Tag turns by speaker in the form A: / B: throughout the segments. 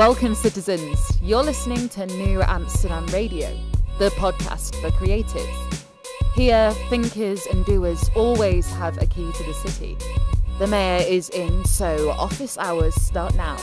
A: Welcome, citizens. You're listening to New Amsterdam Radio, the podcast for creatives. Here, thinkers and doers always have a key to the city. The mayor is in, so office hours start now.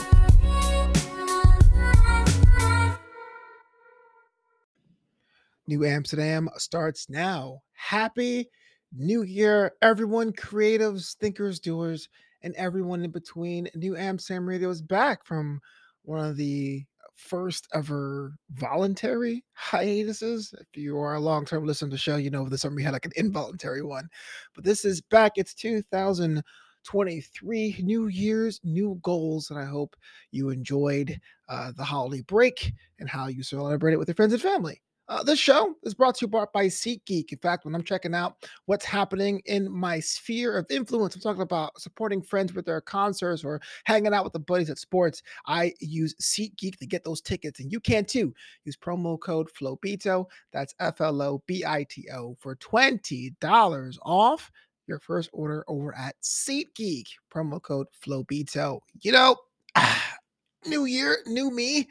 B: New Amsterdam starts now. Happy New Year, everyone, creatives, thinkers, doers, and everyone in between. New Amsterdam Radio is back from one of the first ever voluntary hiatuses. If you are a long term listener to the show, you know this summer we had like an involuntary one. But this is back. It's 2023, New Year's, new goals. And I hope you enjoyed uh, the holiday break and how you celebrate it with your friends and family. Uh, this show is brought to you by SeatGeek. In fact, when I'm checking out what's happening in my sphere of influence, I'm talking about supporting friends with their concerts or hanging out with the buddies at sports. I use SeatGeek to get those tickets, and you can too. Use promo code FLOBITO. That's F L O B I T O for twenty dollars off your first order over at SeatGeek. Promo code FLOBITO. You know, new year, new me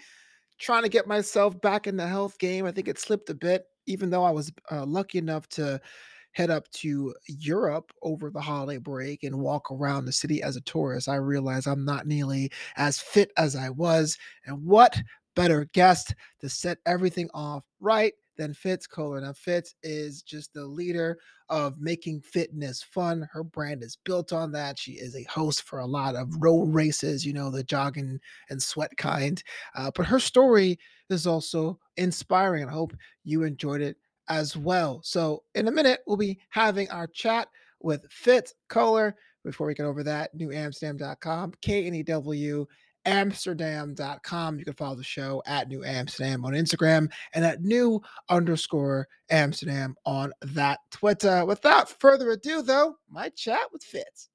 B: trying to get myself back in the health game. I think it slipped a bit, even though I was uh, lucky enough to head up to Europe over the holiday break and walk around the city as a tourist. I realized I'm not nearly as fit as I was. And what better guest to set everything off right than Fitz Koehler. Now, Fitz is just the leader of making fitness fun. Her brand is built on that. She is a host for a lot of road races, you know, the jogging and sweat kind. Uh, but her story is also inspiring. I hope you enjoyed it as well. So, in a minute, we'll be having our chat with Fitz Koehler. Before we get over that, knewamsterdam.com, K N E W amsterdam.com. You can follow the show at New Amsterdam on Instagram and at new underscore Amsterdam on that Twitter. Without further ado, though, my chat with Fitz.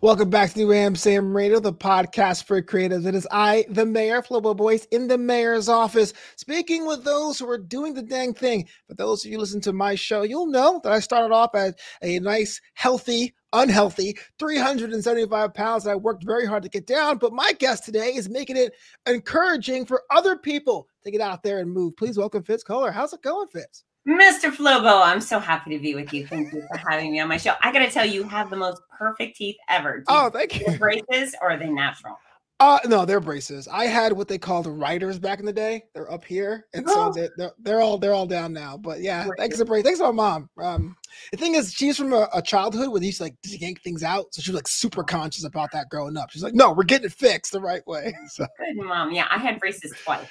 B: Welcome back to New Amsterdam Radio, the podcast for creatives. It is I, the mayor, Flobo Boyce, in the mayor's office, speaking with those who are doing the dang thing. For those of you listen to my show, you'll know that I started off at a nice, healthy, unhealthy 375 pounds that I worked very hard to get down. But my guest today is making it encouraging for other people to get out there and move. Please welcome Fitz Koehler. How's it going, Fitz?
C: Mr. Flobo, I'm so happy to be with you. Thank you for having me on my show. I got to tell you, you have the most perfect teeth ever.
B: Oh, thank you.
C: Braces or are they natural?
B: Uh no, they're braces. I had what they called riders back in the day. They're up here, and so oh. they're, they're, they're all they're all down now. But yeah, thanks for brace. Thanks to my mom. Um, the thing is, she's from a, a childhood where they used to like yank things out, so she was like super conscious about that growing up. She's like, no, we're getting it fixed the right way. So.
C: Good mom. Yeah, I had braces twice.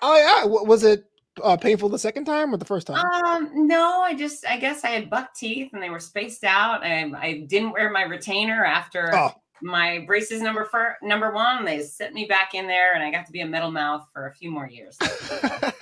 B: Oh yeah, was it uh, painful the second time or the first time?
C: Um, no, I just I guess I had buck teeth and they were spaced out. I, I didn't wear my retainer after oh my braces number for number one. They sent me back in there, and I got to be a metal mouth for a few more years.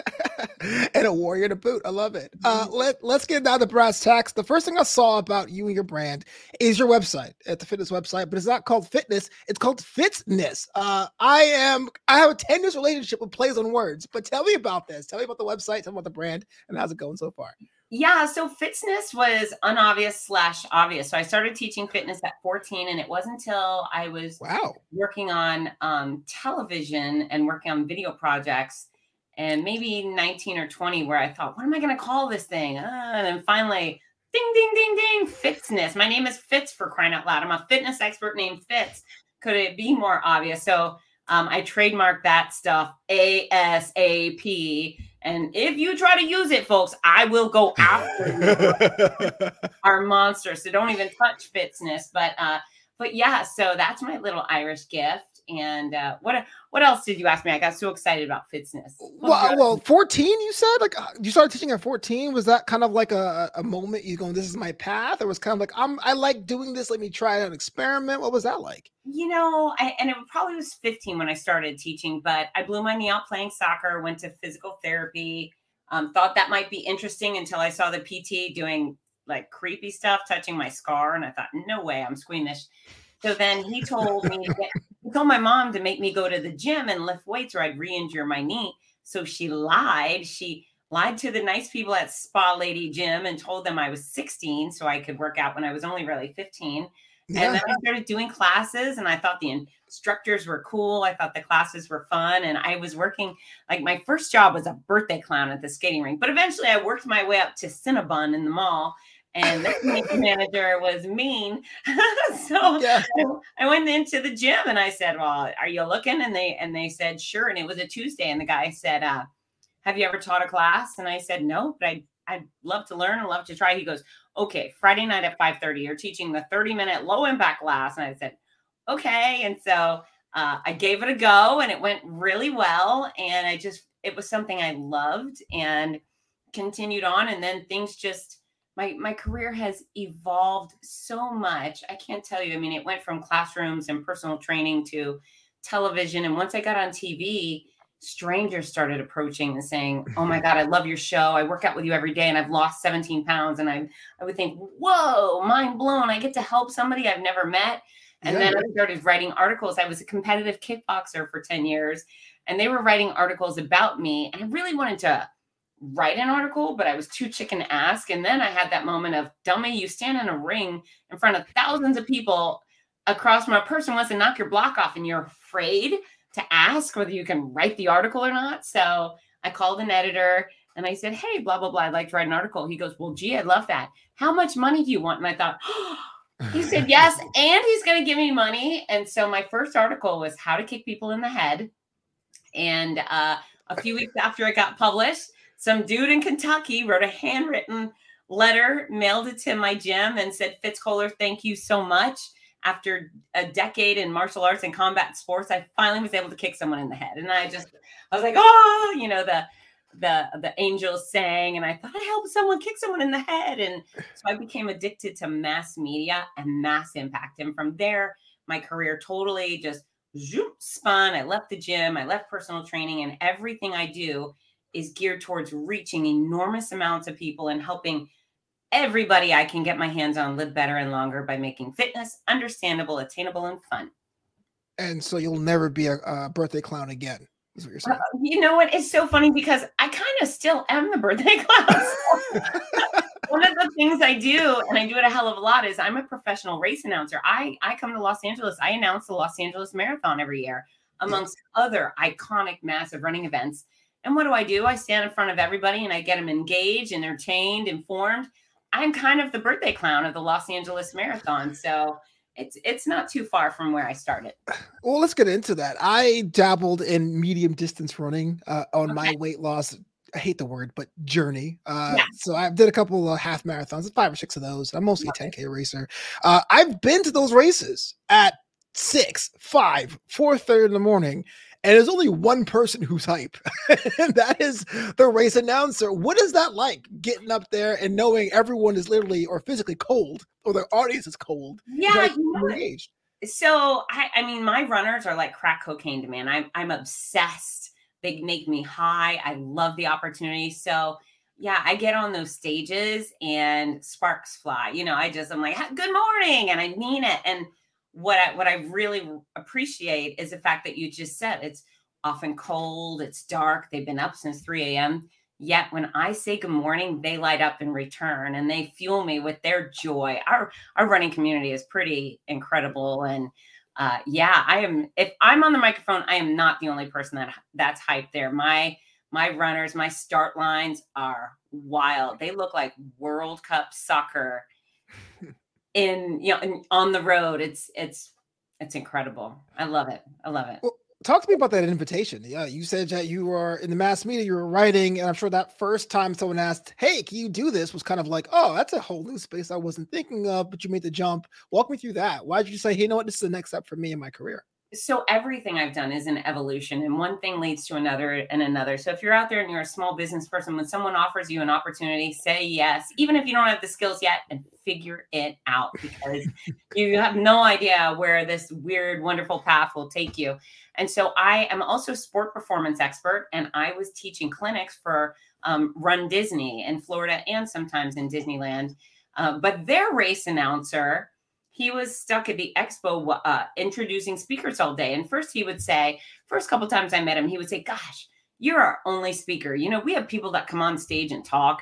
B: and a warrior to boot. I love it. Uh, let Let's get down to brass tacks. The first thing I saw about you and your brand is your website at the fitness website, but it's not called fitness. It's called Fitzness. Uh, I am. I have a tenuous relationship with plays on words. But tell me about this. Tell me about the website. Tell me about the brand, and how's it going so far?
C: Yeah, so Fitzness was unobvious slash obvious. So I started teaching fitness at 14, and it wasn't until I was
B: wow
C: working on um, television and working on video projects, and maybe 19 or 20, where I thought, what am I going to call this thing? Uh, and then finally, ding, ding, ding, ding, Fitzness. My name is Fitz for crying out loud. I'm a fitness expert named Fitz. Could it be more obvious? So um, I trademarked that stuff ASAP and if you try to use it, folks, I will go after our monster. So don't even touch Fitzness. But uh, but yeah, so that's my little Irish gift. And uh, what what else did you ask me? I got so excited about Fitzness.
B: Well, well, fourteen. You said like uh, you started teaching at fourteen. Was that kind of like a, a moment you going, "This is my path," or was kind of like, "I'm I like doing this. Let me try an experiment." What was that like?
C: You know, I, and it probably was fifteen when I started teaching, but I blew my knee out playing soccer. Went to physical therapy. Um, thought that might be interesting until I saw the PT doing like creepy stuff, touching my scar, and I thought, "No way, I'm squeamish." So then he told me, told my mom to make me go to the gym and lift weights or I'd re injure my knee. So she lied. She lied to the nice people at Spa Lady Gym and told them I was 16 so I could work out when I was only really 15. Yeah. And then I started doing classes and I thought the instructors were cool. I thought the classes were fun. And I was working, like, my first job was a birthday clown at the skating rink. But eventually I worked my way up to Cinnabon in the mall. And the manager was mean. so yeah. I went into the gym and I said, Well, are you looking? And they and they said, Sure. And it was a Tuesday. And the guy said, uh, Have you ever taught a class? And I said, No, but I I'd love to learn and love to try. He goes, okay, Friday night at 5:30, you're teaching the 30 minute low impact class. And I said, okay. And so uh, I gave it a go and it went really well. And I just, it was something I loved and continued on. And then things just, my, my career has evolved so much. I can't tell you. I mean, it went from classrooms and personal training to television. And once I got on TV, strangers started approaching and saying, "Oh my God, I love your show. I work out with you every day, and I've lost 17 pounds." And I, I would think, "Whoa, mind blown! I get to help somebody I've never met." And yeah. then I started writing articles. I was a competitive kickboxer for 10 years, and they were writing articles about me. And I really wanted to write an article, but I was too chicken to ask. And then I had that moment of, "Dummy, you stand in a ring in front of thousands of people." Across from a person wants to knock your block off, and you're afraid to ask whether you can write the article or not. So I called an editor and I said, Hey, blah, blah, blah. I'd like to write an article. He goes, Well, gee, I'd love that. How much money do you want? And I thought, oh. He said, Yes. And he's going to give me money. And so my first article was How to Kick People in the Head. And uh, a few weeks after it got published, some dude in Kentucky wrote a handwritten letter, mailed it to my gym, and said, Fitz Koehler, thank you so much after a decade in martial arts and combat sports, I finally was able to kick someone in the head. And I just, I was like, oh, you know, the, the, the angels sang, and I thought I helped someone kick someone in the head. And so I became addicted to mass media and mass impact. And from there, my career totally just zoom, spun. I left the gym, I left personal training, and everything I do is geared towards reaching enormous amounts of people and helping everybody I can get my hands on live better and longer by making fitness understandable, attainable, and fun.
B: And so you'll never be a, a birthday clown again. Is what you're saying. Uh,
C: you know what? It's so funny because I kind of still am the birthday clown. One of the things I do, and I do it a hell of a lot, is I'm a professional race announcer. I I come to Los Angeles. I announce the Los Angeles Marathon every year, amongst yes. other iconic, massive running events. And what do I do? I stand in front of everybody and I get them engaged, entertained, informed. I'm kind of the birthday clown of the Los Angeles Marathon. So it's it's not too far from where I started.
B: Well, let's get into that. I dabbled in medium distance running uh, on okay. my weight loss. I hate the word, but journey. Uh, yes. So I did a couple of half marathons, five or six of those. I'm mostly a 10k racer. Uh, I've been to those races at six, five, four thirty in the morning, and there's only one person who's hype, and that is the race announcer. What is that like getting up there and knowing everyone is literally or physically cold, or their audience is cold?
C: Yeah, you know, engaged. So I, I mean, my runners are like crack cocaine to me, and I'm I'm obsessed. They make me high. I love the opportunity. So yeah, I get on those stages and sparks fly. You know, I just I'm like, good morning, and I mean it, and what I what I really appreciate is the fact that you just said it's often cold, it's dark, they've been up since 3 a.m. Yet when I say good morning, they light up in return and they fuel me with their joy. Our our running community is pretty incredible. And uh, yeah, I am if I'm on the microphone, I am not the only person that that's hyped there. My my runners, my start lines are wild. They look like World Cup soccer in you know in, on the road. It's it's it's incredible. I love it. I love it.
B: Well, talk to me about that invitation. Yeah, you said that you were in the mass media, you were writing, and I'm sure that first time someone asked, "Hey, can you do this?" was kind of like, "Oh, that's a whole new space I wasn't thinking of," but you made the jump. Walk me through that. Why did you say, "Hey, you know what? This is the next step for me in my career"?
C: So everything I've done is an evolution and one thing leads to another and another. So if you're out there and you're a small business person, when someone offers you an opportunity, say yes, even if you don't have the skills yet and figure it out because you have no idea where this weird, wonderful path will take you. And so I am also a sport performance expert and I was teaching clinics for um, Run Disney in Florida and sometimes in Disneyland. Uh, but their race announcer he was stuck at the expo uh, introducing speakers all day. And first he would say, first couple times I met him, he would say, gosh, you're our only speaker. You know, we have people that come on stage and talk.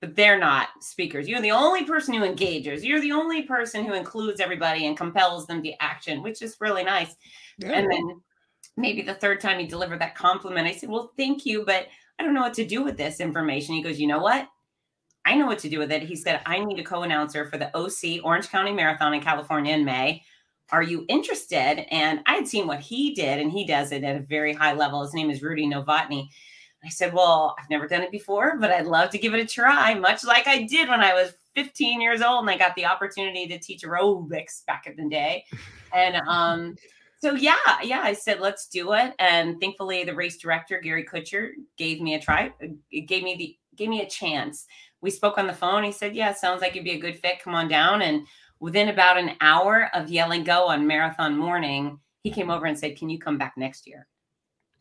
C: but they're not speakers. You're the only person who engages. You're the only person who includes everybody and compels them to action, which is really nice. Yeah. And then maybe the third time he delivered that compliment, I said, Well, thank you, but I don't know what to do with this information. He goes, You know what? I know what to do with it. He said, I need a co announcer for the OC Orange County Marathon in California in May. Are you interested? And I had seen what he did, and he does it at a very high level. His name is Rudy Novotny. I said, Well, I've never done it before, but I'd love to give it a try, much like I did when I was 15 years old and I got the opportunity to teach aerobics back in the day. And um, so yeah, yeah, I said let's do it. And thankfully, the race director Gary Kutcher gave me a try. It gave me the gave me a chance. We spoke on the phone. He said, "Yeah, sounds like you'd be a good fit. Come on down." And within about an hour of yelling go on marathon morning, he came over and said, "Can you come back next year?"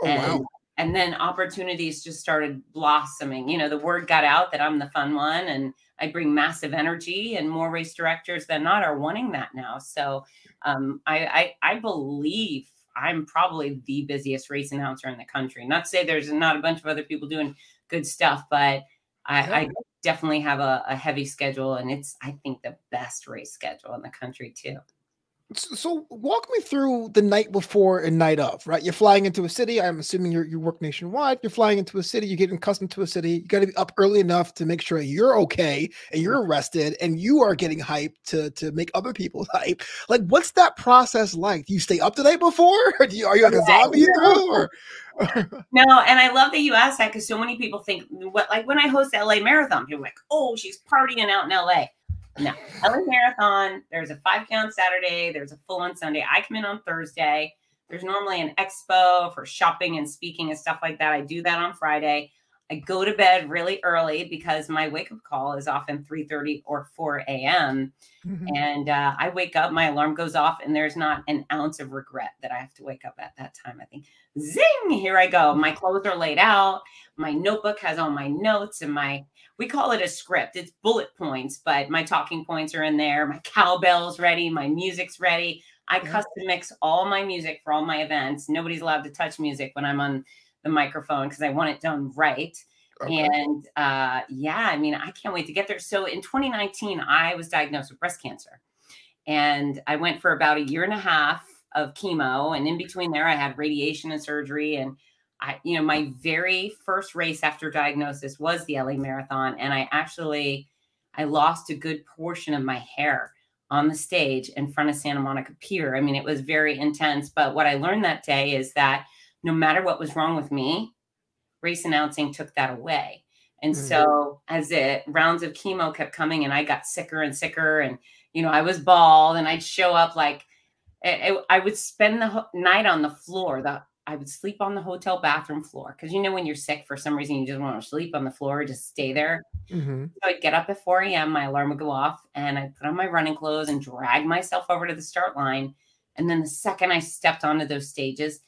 B: Oh
C: and,
B: wow!
C: And then opportunities just started blossoming. You know, the word got out that I'm the fun one, and I bring massive energy, and more race directors than not are wanting that now. So um, I, I, I believe I'm probably the busiest race announcer in the country. Not to say there's not a bunch of other people doing good stuff, but I, yeah. I definitely have a, a, heavy schedule, and it's I think the best race schedule in the country too.
B: So walk me through the night before and night of, right? You're flying into a city. I'm assuming you you work nationwide. You're flying into a city. You're getting accustomed to a city. You got to be up early enough to make sure you're okay and you're rested and you are getting hyped to to make other people hype. Like, what's that process like? Do you stay up the night before? Or do you, are you like a zombie yeah. Or
C: no, and I love that you asked that because so many people think what like when I host the LA Marathon, people are like, oh, she's partying out in LA. No, LA Marathon, there's a 5K on Saturday, there's a full on Sunday. I come in on Thursday. There's normally an expo for shopping and speaking and stuff like that. I do that on Friday. I go to bed really early because my wake up call is often 3 30 or 4 a.m. Mm-hmm. And uh, I wake up, my alarm goes off, and there's not an ounce of regret that I have to wake up at that time. I think, zing, here I go. My clothes are laid out. My notebook has all my notes and my we call it a script. It's bullet points, but my talking points are in there. My cowbell's ready. My music's ready. I yeah. custom mix all my music for all my events. Nobody's allowed to touch music when I'm on the microphone because I want it done right. Okay. And uh, yeah, I mean, I can't wait to get there. So in 2019, I was diagnosed with breast cancer. And I went for about a year and a half of chemo. And in between there, I had radiation and surgery. And I, you know, my very first race after diagnosis was the LA Marathon, and I actually I lost a good portion of my hair on the stage in front of Santa Monica Pier. I mean, it was very intense. But what I learned that day is that no matter what was wrong with me, race announcing took that away. And mm-hmm. so as it rounds of chemo kept coming and I got sicker and sicker and you know, I was bald and I'd show up like I, I would spend the night on the floor. The I would sleep on the hotel bathroom floor because you know when you're sick for some reason you just want to sleep on the floor, just stay there. Mm-hmm. So I'd get up at 4 a.m. My alarm would go off, and I'd put on my running clothes and drag myself over to the start line. And then the second I stepped onto those stages,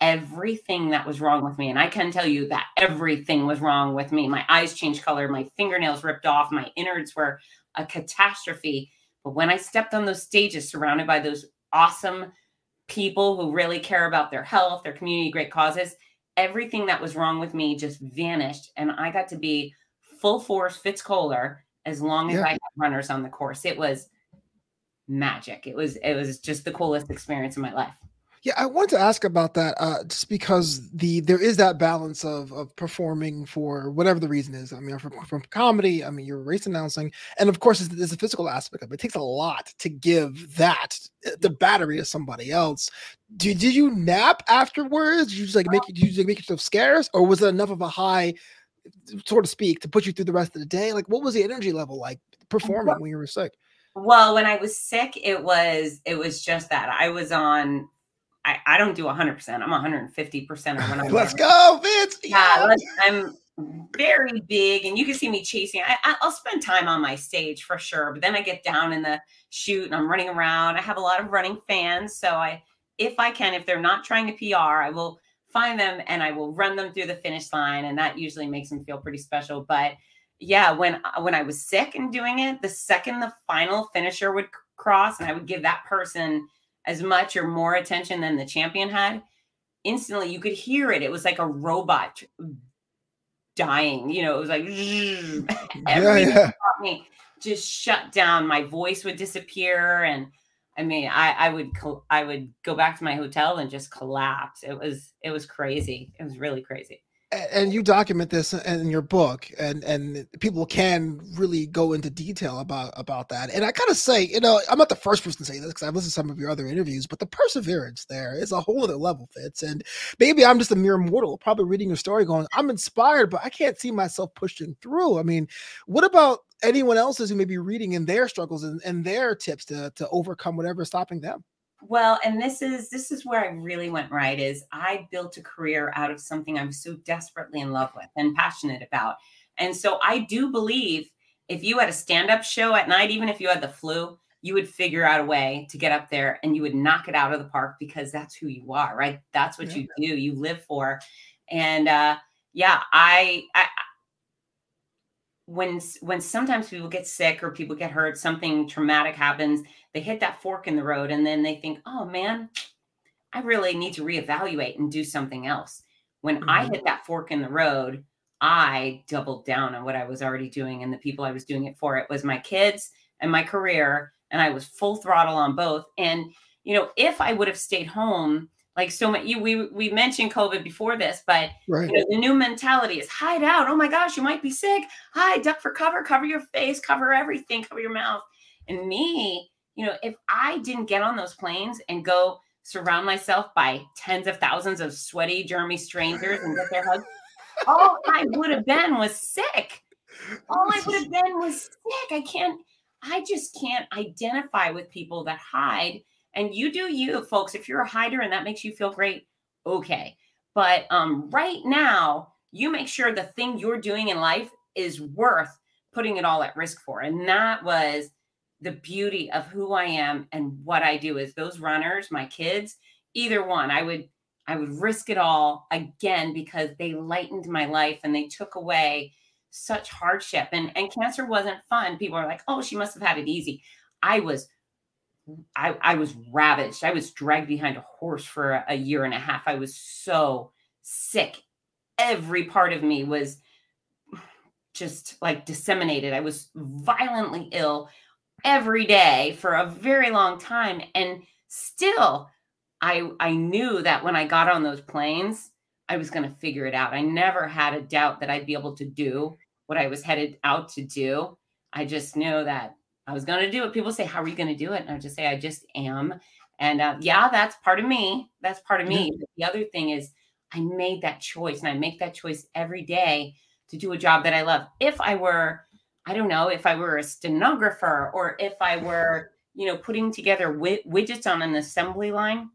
C: everything that was wrong with me, and I can tell you that everything was wrong with me. My eyes changed color, my fingernails ripped off, my innards were a catastrophe. But when I stepped on those stages, surrounded by those awesome people who really care about their health, their community, great causes. Everything that was wrong with me just vanished. And I got to be full force Fitz Koehler as long as yeah. I had runners on the course. It was magic. It was it was just the coolest experience in my life.
B: Yeah, I wanted to ask about that, uh, just because the there is that balance of of performing for whatever the reason is. I mean, from, from comedy, I mean, you're race announcing, and of course, there's a physical aspect of it. It takes a lot to give that uh, the battery to somebody else. Did, did you nap afterwards? Did you just like make did you just like make yourself scarce, or was it enough of a high, so to speak, to put you through the rest of the day? Like, what was the energy level like performing when you were sick?
C: Well, when I was sick, it was it was just that I was on I, I don't do 100%. I'm 150% when I'm
B: Let's go, Vince.
C: Yeah, yeah. I'm very big and you can see me chasing. I, I'll spend time on my stage for sure, but then I get down in the chute and I'm running around. I have a lot of running fans. So I, if I can, if they're not trying to PR, I will find them and I will run them through the finish line. And that usually makes them feel pretty special. But yeah, when, when I was sick and doing it, the second the final finisher would cross and I would give that person – as much or more attention than the champion had, instantly you could hear it. It was like a robot dying. You know, it was like everything
B: yeah.
C: me just shut down. My voice would disappear, and I mean, I I would I would go back to my hotel and just collapse. It was it was crazy. It was really crazy.
B: And you document this in your book and and people can really go into detail about about that. And i gotta say you know i'm not the first person to say this because i've listened to some of your other interviews but the perseverance there is a whole other level fitz. And maybe i'm just a mere mortal probably reading your story going i'm inspired but i can't see myself pushing through. I mean what about anyone else's who may be reading in their struggles and, and their tips to to overcome whatever is stopping them
C: Well, and this is this is where I really went right is I built a career out of something I was so desperately in love with and passionate about. And so I do believe if you had a stand-up show at night, even if you had the flu, you would figure out a way to get up there and you would knock it out of the park because that's who you are, right? That's what you do. You live for. And uh yeah, I I when when sometimes people get sick or people get hurt, something traumatic happens, they hit that fork in the road and then they think, "Oh man, I really need to reevaluate and do something else." When I
B: Mhm.
C: hit that fork in the road, I doubled down on what I was already doing and the people I was doing it for. It was my kids and my career, and I was full throttle on both. And you know, if I would have stayed home, like so many, we we mentioned COVID before this, but
B: right
C: you know, the new mentality is hide out. Oh my gosh, you might be sick. Hide, duck for cover, cover your face, cover everything, cover your mouth. And me, you know, if I didn't get on those planes and go surround myself by tens of thousands of sweaty, germy strangers and get their hugs, all I would have been was sick. All I would have been was sick. I can't, I just can't identify with people that hide. And you do you, folks. If you're a hider and that makes you feel great, okay. But um, right now, you make sure the thing you're doing in life is worth putting it all at risk for. And that was the beauty of who I am and what I do is those runners, my kids, either one, I would I would risk it all again because they lightened my life and they took away such hardship. And and cancer wasn't fun. People are like, oh, she must have had it easy. I was I, I was ravaged. I was dragged behind a horse for a, a year and a half. I was so sick. Every part of me was just like disseminated. I was violently ill every day for a very long time. And still, I I knew that when I got on those planes, I was going to figure it out. I never had a doubt that I'd be able to do what I was headed out to do. I just knew that I was going to do it. People say, "How are you going to do it?" And I just say, "I just am." And uh, yeah, that's part of me. That's part of me. But the other thing is, I made that choice, and I make that choice every day to do a job that I love. If I were, I don't know, if I were a stenographer or if I were, you know, putting together wi- widgets on an assembly line,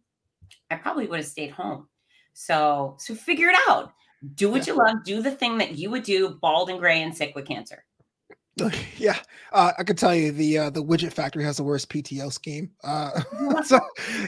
C: I probably would have stayed home. So, so figure it out. Do what you love. Do the thing that you would do, bald and gray and sick with cancer.
B: yeah, uh, I could tell you the uh, the widget factory has the worst PTO scheme. Uh, so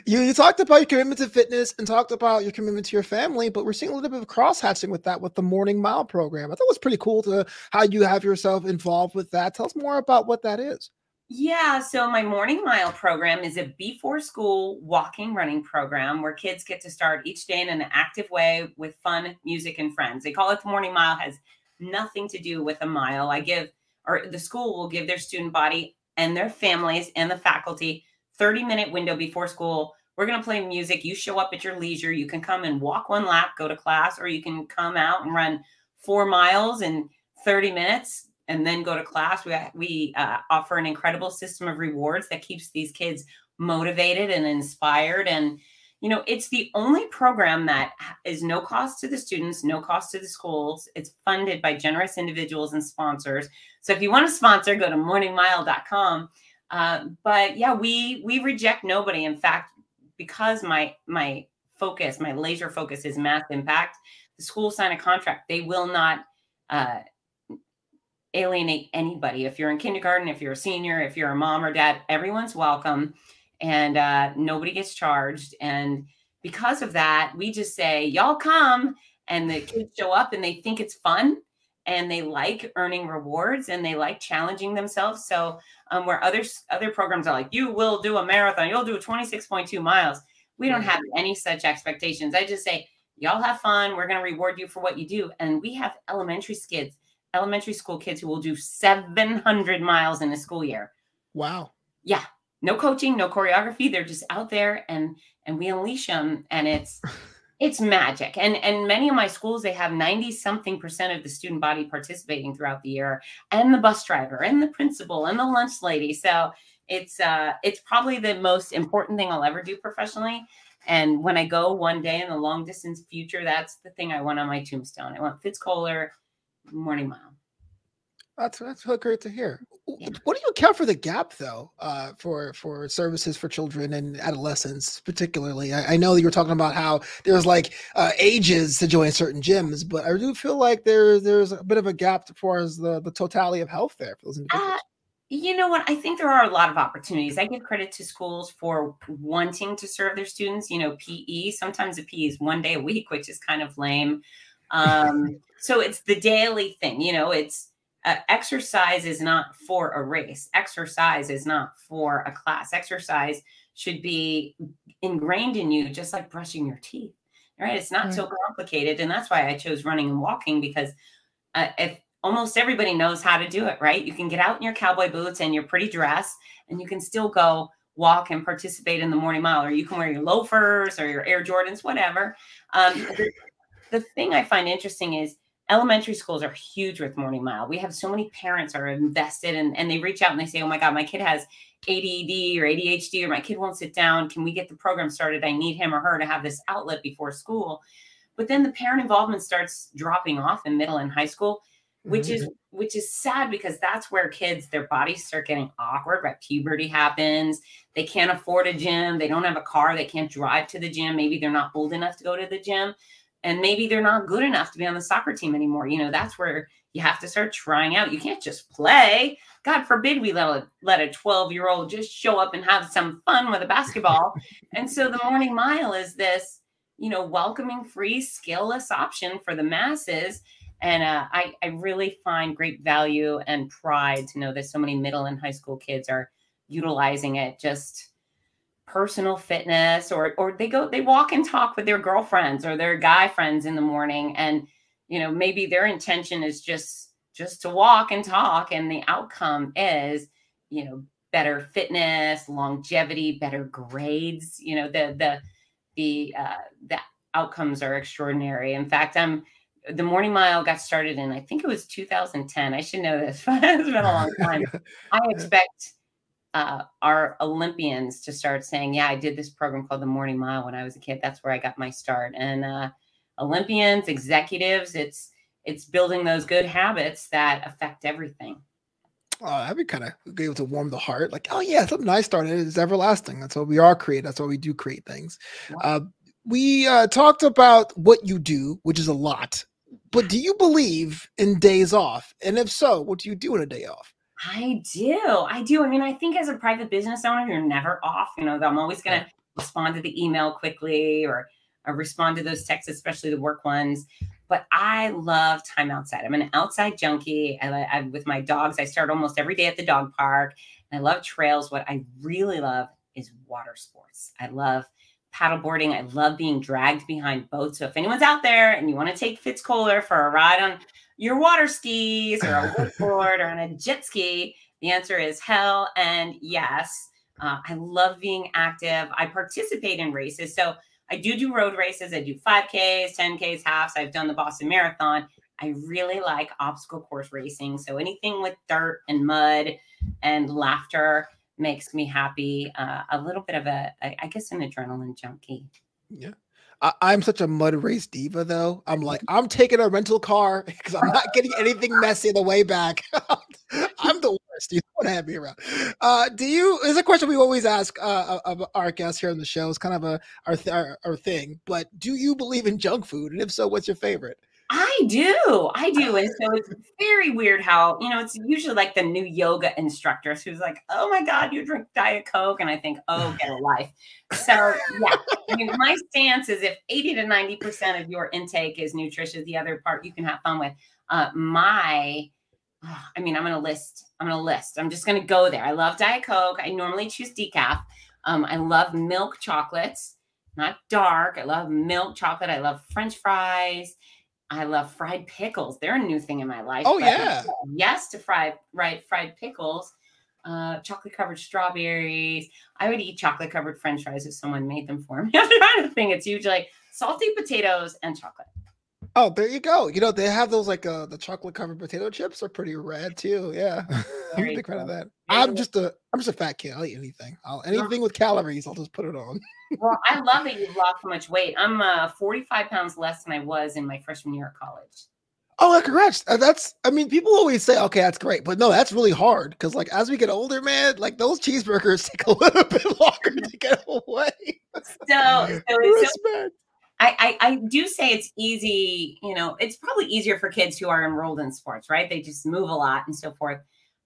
B: you you talked about your commitment to fitness and talked about your commitment to your family, but we're seeing a little bit of cross hatching with that with the morning mile program. I thought it was pretty cool to how you have yourself involved with that. Tell us more about what that is.
C: Yeah, so my morning mile program is a before school walking running program where kids get to start each day in an active way with fun music and friends. They call it the morning mile has nothing to do with a mile. I give or the school will give their student body and their families and the faculty 30 minute window before school. We're going to play music. You show up at your leisure. You can come and walk one lap, go to class, or you can come out and run four miles in 30 minutes and then go to class. We, we uh, offer an incredible system of rewards that keeps these kids motivated and inspired. And, you know, it's the only program that is no cost to the students, no cost to the schools. It's funded by generous individuals and sponsors. So if you want to sponsor, go to morningmile.com. Uh, but yeah, we we reject nobody. In fact, because my my focus, my laser focus is mass impact, the school sign a contract. They will not uh, alienate anybody. If you're in kindergarten, if you're a senior, if you're a mom or dad, everyone's welcome, and uh, nobody gets charged. And because of that, we just say, "Y'all come," and the kids show up and they think it's fun and they like earning rewards and they like challenging themselves. So um, where other other programs are like, you will do a marathon, you'll do 26.2 miles. We don't have any such expectations. I just say, y'all have fun. We're going to reward you for what you do. And we have elementary kids, elementary school kids who will do 700 miles in a school year.
B: Wow.
C: Yeah. No coaching, no choreography. They're just out there and and we unleash them and it's it's magic. And and many of my schools they have 90 something percent of the student body participating throughout the year and the bus driver and the principal and the lunch lady. So it's uh it's probably the most important thing I'll ever do professionally. And when I go one day in the long distance future, that's the thing I want on my tombstone. I want Fitz Koehler morning mile.
B: That's that's really great to hear. What do you account for the gap though, uh, for for services for children and adolescents, particularly? I, I know that you were talking about how there's like uh, ages to join certain gyms, but I do feel like there's there's a bit of a gap as far as the the totality of health there for those individuals. Uh,
C: you know what? I think there are a lot of opportunities. I give credit to schools for wanting to serve their students. You know, PE, sometimes a PE is one day a week, which is kind of lame. Um, so it's the daily thing, you know, it's uh, exercise is not for a race, exercise is not for a class. Exercise should be ingrained in you, just like brushing your teeth, right? It's not so complicated. And that's why I chose running and walking because uh, if almost everybody knows how to do it, right? You can get out in your cowboy boots and your pretty dress, and you can still go walk and participate in the morning mile, or you can wear your loafers or your Air Jordans, whatever. Um, the, the thing I find interesting is elementary schools are huge with morning mile. We have so many parents are invested and, and they reach out and they say, Oh my God, my kid has ADD or ADHD, or my kid won't sit down. Can we get the program started? I need him or her to have this outlet before school. But then the parent involvement starts dropping off in middle and high school which mm-hmm. is which is sad because that's where kids their bodies start getting awkward right puberty happens they can't afford a gym they don't have a car they can't drive to the gym maybe they're not old enough to go to the gym and maybe they're not good enough to be on the soccer team anymore. You know that's where you have to start trying out. You can't just play. God forbid we let a, let a 12 year old just show up and have some fun with a basketball. And so the morning mile is this you know welcoming free skillless option for the masses. And uh, I, I really find great value and pride to know that so many middle and high school kids are utilizing it just personal fitness or or they go they walk and talk with their girlfriends or their guy friends in the morning and you know maybe their intention is just just to walk and talk and the outcome is you know better fitness longevity better grades you know the the the uh the outcomes are extraordinary in fact i'm the morning mile got started in I think it was 2010. I should know this, but it's been a long time. I expect uh, our Olympians to start saying, "Yeah, I did this program called the Morning Mile when I was a kid. That's where I got my start." And uh, Olympians, executives, it's it's building those good habits that affect everything.
B: Oh, that'd be kind of able to warm the heart. Like, oh yeah, something I started is everlasting. That's what we are create. That's why we do create things. Wow. Uh, we uh, talked about what you do, which is a lot. But do you believe in days off? And if so, what do you do in a day off?
C: I do. I do. I mean, I think as a private business owner, you're never off. You know, I'm always going to respond to the email quickly or, or respond to those texts, especially the work ones. But I love time outside. I'm an outside junkie. I, I with my dogs. I start almost every day at the dog park. And I love trails. What I really love is water sports. I love paddleboarding. I love being dragged behind boats. So if anyone's out there and you want to take Fitz Koehler for a ride on your water skis or a wakeboard or on a jet ski, the answer is hell and yes. Uh, I love being active. I participate in races. So I do do road races. I do 5Ks, 10Ks, halves. I've done the Boston Marathon. I really like obstacle course racing. So anything with dirt and mud and laughter makes me happy. Uh, a little bit of a, I guess, an adrenaline junkie.
B: Yeah. I, am such a mud race diva, though. I'm like, I'm taking a rental car because I'm not getting anything messy on the way back. I'm the worst. You don't have me around. Uh, do you? Is a question we always ask uh, of our guests here on the show. It's kind of a our, our, our thing. But do you believe in junk food? And if so, what's your favorite?
C: I do. I do. And so it's very weird how, you know, it's usually like the new yoga instructors who's like, oh my God, you drink Diet Coke. And I think, oh, get a life. So, yeah. I mean, my stance is if 80 to 90% of your intake is nutritious, the other part you can have fun with. Uh, my, oh, I mean, I'm going to list, I'm going to list. I'm just going to go there. I love Diet Coke. I normally choose decaf. Um, I love milk chocolates not dark. I love milk chocolate. I love French fries. I love fried pickles. They're a new thing in my life.
B: Oh yeah.
C: Yes to fried right fried pickles. Uh, chocolate covered strawberries. I would eat chocolate covered French fries if someone made them for me. I'm trying to think. It's usually like salty potatoes and chocolate.
B: Oh, there you go. You know they have those like uh the chocolate covered potato chips are pretty rad too. Yeah,
C: Very
B: big fan of that. I'm just a I'm just a fat kid. I'll eat anything. I'll anything with calories. I'll just put it on.
C: Well, I love that you've lost so much weight. I'm uh, 45 pounds less than I was in my freshman year of college.
B: Oh, congrats. Uh, That's I mean people always say okay that's great, but no that's really hard because like as we get older, man, like those cheeseburgers take a little bit longer to get away.
C: So, so, so. I, I, I do say it's easy, you know, it's probably easier for kids who are enrolled in sports, right? They just move a lot and so forth.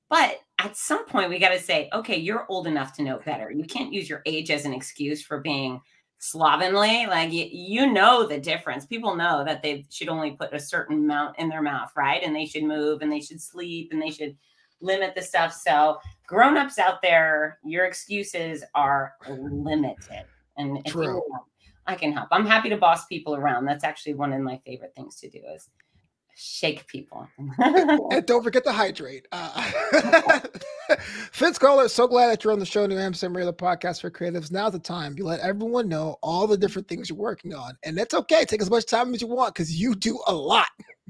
C: But at some point, we got to say, okay, you're old enough to know better. You can't use your age as an excuse for being slovenly. Like you, you know the difference. People know that they should only put a certain amount in their mouth, right? And they should move and they should sleep and they should limit the stuff. So grown-ups out there, your excuses are limited. And
B: True.
C: I can help. I'm happy to boss people around. That's actually one of my favorite things to do is shake people.
B: and don't forget to hydrate. Uh, Fitz Koehler, so glad that you're on the show, New Amsterdam Radio Podcast for Creatives. Now's the time. You let everyone know all the different things you're working on. And that's okay. Take as much time as you want because you do a lot.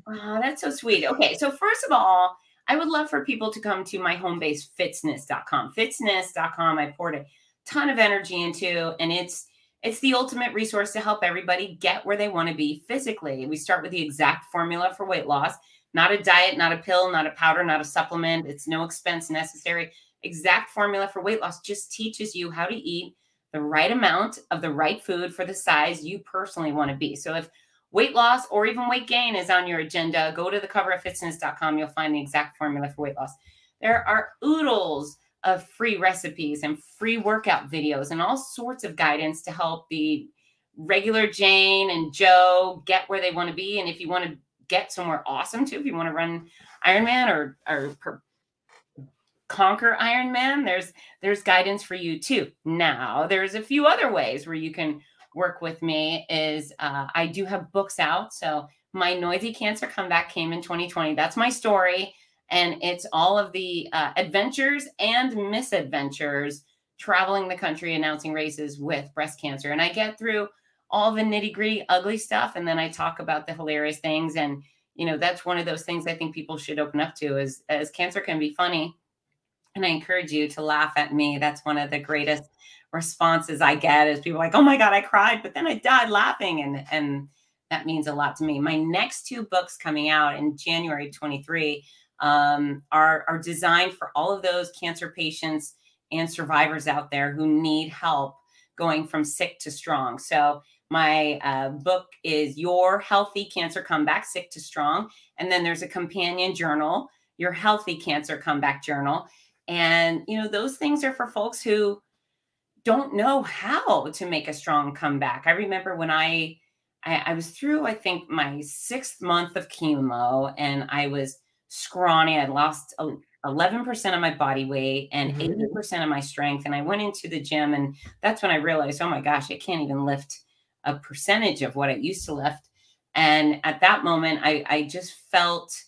C: Oh, that's so sweet. Okay, so first of all, I would love for people to come to my home base, fitzness.com. Fitzness.com, I poured a ton of energy into, and it's it's the ultimate resource to help everybody get where they want to be physically. We start with the exact formula for weight loss, not a diet, not a pill, not a powder, not a supplement. It's no expense necessary. Exact formula for weight loss just teaches you how to eat the right amount of the right food for the size you personally want to be. So if weight loss or even weight gain is on your agenda, go to the cover of fitzness.com. You'll find the exact formula for weight loss. There are oodles of free recipes and free workout videos and all sorts of guidance to help the regular Jane and Joe get where they want to be. And if you want to get somewhere awesome too, if you want to run Ironman or or per- conquer Ironman, there's there's guidance for you too. Now there's a few other ways where you can work with me. Is uh, I do have books out. So my noisy cancer comeback came in 2020. That's my story and it's all of the uh, adventures and misadventures traveling the country announcing races with breast cancer. And i get through all the nitty gritty ugly stuff and then i talk about the hilarious things. And you know that's one of those things i think people should open up to is as cancer can be funny. And i encourage you to laugh at me. That's one of the greatest responses i get is people like oh my god i cried but then i died laughing. And and that means a lot to me. My next two books coming out in january 23 um, are, are designed for all of those cancer patients and survivors out there who need help going from sick to strong. So, my uh, book is Your Healthy Cancer Comeback, Sick to Strong. And then there's a companion journal, Your Healthy Cancer Comeback Journal. And, you know, those things are for folks who don't know how to make a strong comeback. I remember when I, I, I was through, I think, my sixth month of chemo and I was scrawny. I'd lost 11% of my body weight and
B: Mhm.
C: 80% of my strength. And I went into the gym, and that's when I realized, oh my gosh, I can't even lift a percentage of what I used to lift. And at that moment, I, I just felt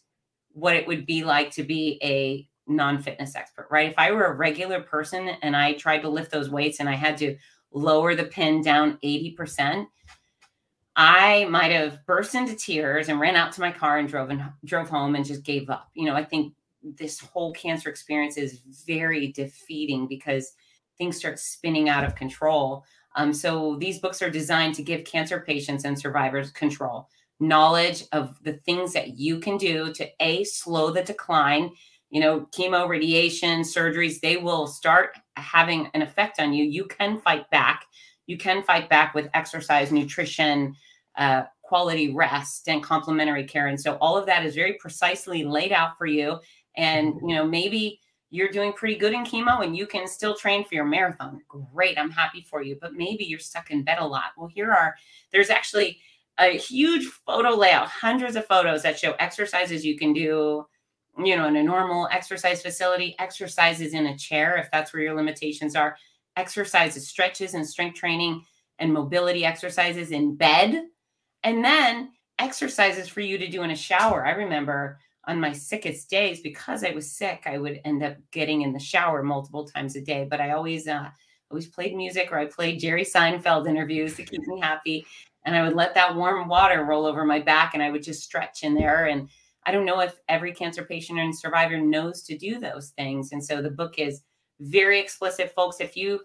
C: what it would be like to be a non fitness expert, right? If I were a regular person and I tried to lift those weights and I had to lower the pin down 80%, I might have burst into tears and ran out to my car and drove and drove home and just gave up. You know, I think this whole cancer experience is very defeating because things start spinning out of control. Um, so these books are designed to give cancer patients and survivors control, knowledge of the things that you can do to a slow the decline. You know, chemo, radiation, surgeries, they will start having an effect on you. You can fight back you can fight back with exercise, nutrition, uh, quality rest, and complementary care. And so all of that is very precisely laid out for you. And you know, maybe you're doing pretty good in chemo and you can still train for your marathon. Great, I'm happy for you. But maybe you're stuck in bed a lot. Well, here are there's actually a huge photo layout, hundreds of photos that show exercises you can do you know, in a normal exercise facility, exercises in a chair if that's where your limitations are, exercises, stretches, and strength training and mobility exercises in bed, and then exercises for you to do in a shower. I remember on my sickest days because I was sick, I would end up getting in the shower multiple times a day. But I always uh, always played music or I played Jerry Seinfeld interviews to keep me happy. And I would let that warm water roll over my back and I would just stretch in there. And I don't know if every cancer patient and survivor knows to do those things. And so the book is very explicit, folks. If you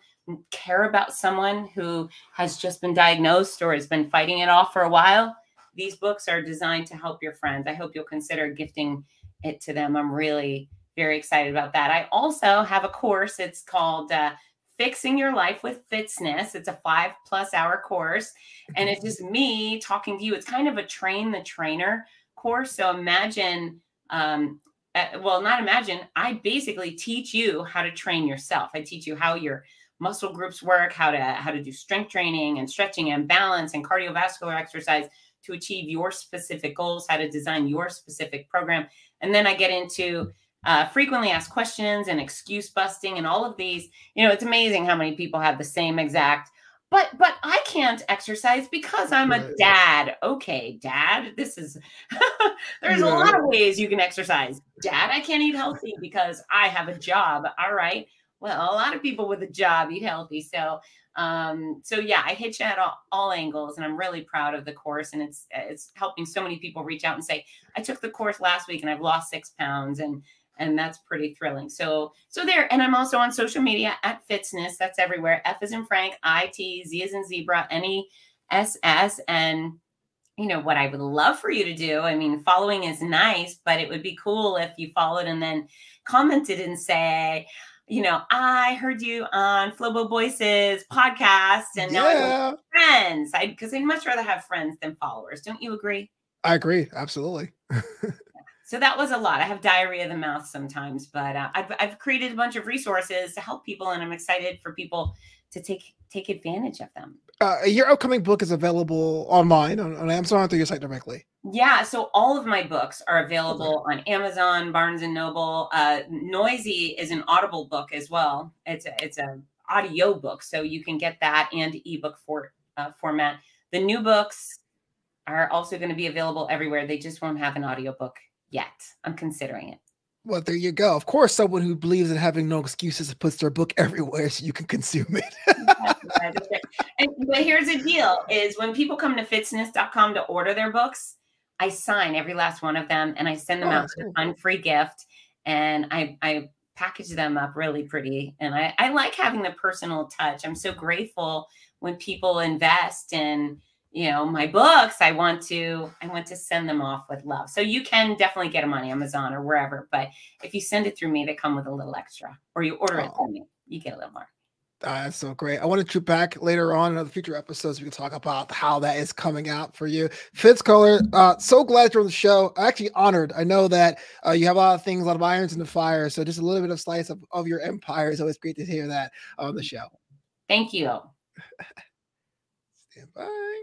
C: care about someone who has just been diagnosed or has been fighting it off for a while, these books are designed to help your friends. I hope you'll consider gifting it to them. I'm really very excited about that. I also have a course. It's called uh, Fixing Your Life with Fitzness It's a five plus hour course, and it's just me talking to you. It's kind of a train the trainer course. So imagine, um, uh, well, not imagine, I basically teach you how to train yourself. I teach you how your muscle groups work, how to how to do strength training and stretching and balance and cardiovascular exercise to achieve your specific goals, how to design your specific program. And then I get into uh, frequently asked questions and excuse busting and all of these. You know, it's amazing how many people have the same exact. But but I can't exercise because I'm a dad. Okay, dad, this is there's yeah. a lot of ways you can exercise. Dad, I can't eat healthy because I have a job. All right. Well, a lot of people with a job eat healthy. So um, so yeah, I hit you at all, all, angles, and I'm really proud of the course. And it's it's helping so many people reach out and say, I took the course last week and I've lost six pounds, and and that's pretty thrilling. So so there, and I'm also on social media at Fitzness. That's everywhere. F is in Frank, I T Z is in zebra, N E S S, and you know what I would love for you to do. I mean, following is nice, but it would be cool if you followed and then commented and say, you know, I heard you on Flobo Voices podcast, and now yeah. friends. I because I'd much rather have friends than followers. Don't you agree?
B: I agree, absolutely.
C: so that was a lot. I have diarrhea of the mouth sometimes, but uh, I've I've created a bunch of resources to help people, and I'm excited for people to take take advantage of them.
B: Uh, your upcoming book is available online on, on Amazon through your site directly.
C: Yeah, so all of my books are available okay. on Amazon, Barnes and Noble. Uh, Noisy is an Audible book as well. It's a, it's a audio book, so you can get that and ebook for uh, format. The new books are also going to be available everywhere. They just won't have an audio book yet. I'm considering it.
B: Well, there you go. Of course, someone who believes in having no excuses puts their book everywhere so you can consume it.
C: and, but here's the deal: is when people come to fitzness.com to order their books, I sign every last one of them and I send them oh, out as a fun free gift. And I, I package them up really pretty. And I, I like having the personal touch. I'm so grateful when people invest in, you know, my books. I want to, I want to send them off with love. So you can definitely get them on Amazon or wherever. But if you send it through me, they come with a little extra or you order oh. it through me, you get a little more.
B: Uh, that's so great. I want to troop back later on in the future episodes. We can talk about how that is coming out for you. Fitz Koehler, uh, so glad you're on the show. Actually honored. I know that uh, you have a lot of things, a lot of irons in the fire. So just a little bit of slice of, of your empire is always great to hear that on the show.
C: Thank you.
B: Stand by.